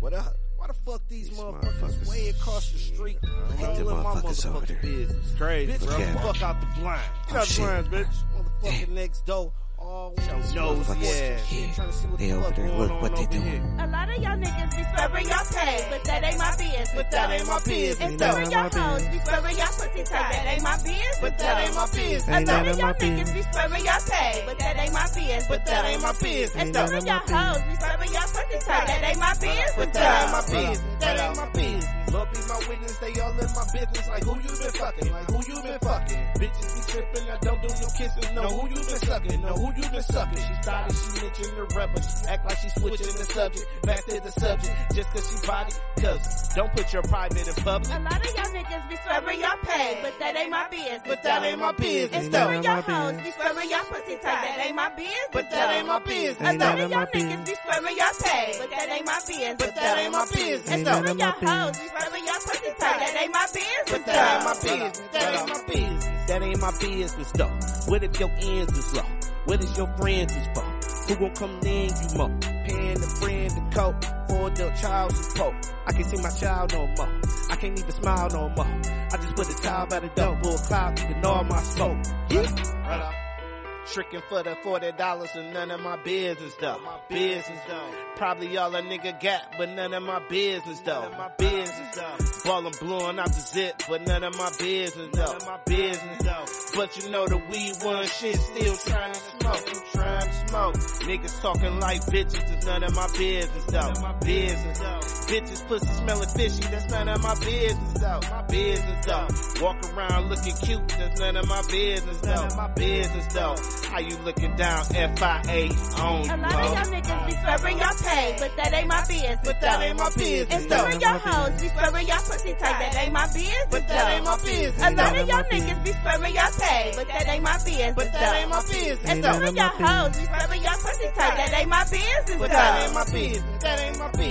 What up? Why the fuck these, These motherfuckers, motherfuckers. way across the street? Look at All my motherfucking there. business. Crazy, Bitch, Look I'm at 'em. fuck out the blind. Get Oh, out the blinds, bitch. Motherfucking next door. All nose, motherfuckers. yeah. Yeah. Trying to see what They the over fuck there. Look on what they over doing. here. A lot of y'all niggas be swearing y'all pay, but that ain't my business. But that ain't my business. And some of of y'all hoes be swearing y'all pussy tight, that ain't my business. But that ain't my business. A lot of of y'all niggas be swearing y'all pay, but that ain't my business. But that ain't my business. And some of of y'all hoes be swearing y'all tight, that ain't my business. That ain't my business. That ain't my business. Lord be my witness, they all in my business. Like who you been fucking? Like who you been fucking? Bitches be tripping, I don't do no kisses. Know who you been sucking? Know who you been sucking? She started, she mentioned the rubber. She act like she switching the subject. Back to the subject, just cause she body. Cause don't put your private in public. A lot of y'all niggas be swearing y'all pay, but that ain't my business. But that ain't my business. And Ain't some none of of y'all hoes be swearing y'all pussy tight, that ain't my business. But that ain't my business. A lot of y'all niggas be swearing y'all pay, but that ain't my business. But that ain't my business. And Ain't some none of of y'all hoes be swearing y'all pussy tight, that ain't my business. But that ain't my business. That ain't my business. That ain't my business though. What if your ends is low? What is your friends is for? Who gon' come in you more? Paying the friend the coat for the child support. I can't see my child no more. I can't even smile no more. I just put the child by the door, bull cloud, keeping all my smoke. Yeah. Right. Tricking for the forty dollars and none of my business though. My business though. Probably all a nigga got, but none of my business though. My business though. Ballin' blowing out the zip, but none of my business though. My business though. But you know the weed one shit still trying to smoke. Trying to smoke. Niggas talking like bitches, is none of my business though. My business though. Bitches pussy smelling fishy, that's none of my business though. My business though. Walk around looking cute, that's none of my business though. My business though. How you looking down FIA on you, A lot of y'all niggas be swearing y'all pay, but that ain't my business. But that ain't my business And some of y'all hoes be swearing y'all pussy tight, that ain't my business. But that ain't my business. A lot of y'all niggas be swearing y'all pay, but that ain't my business. But that ain't my business. And some of y'all hoes be swearing y'all pussy tight, that ain't my business. But that ain't my business. That ain't my business.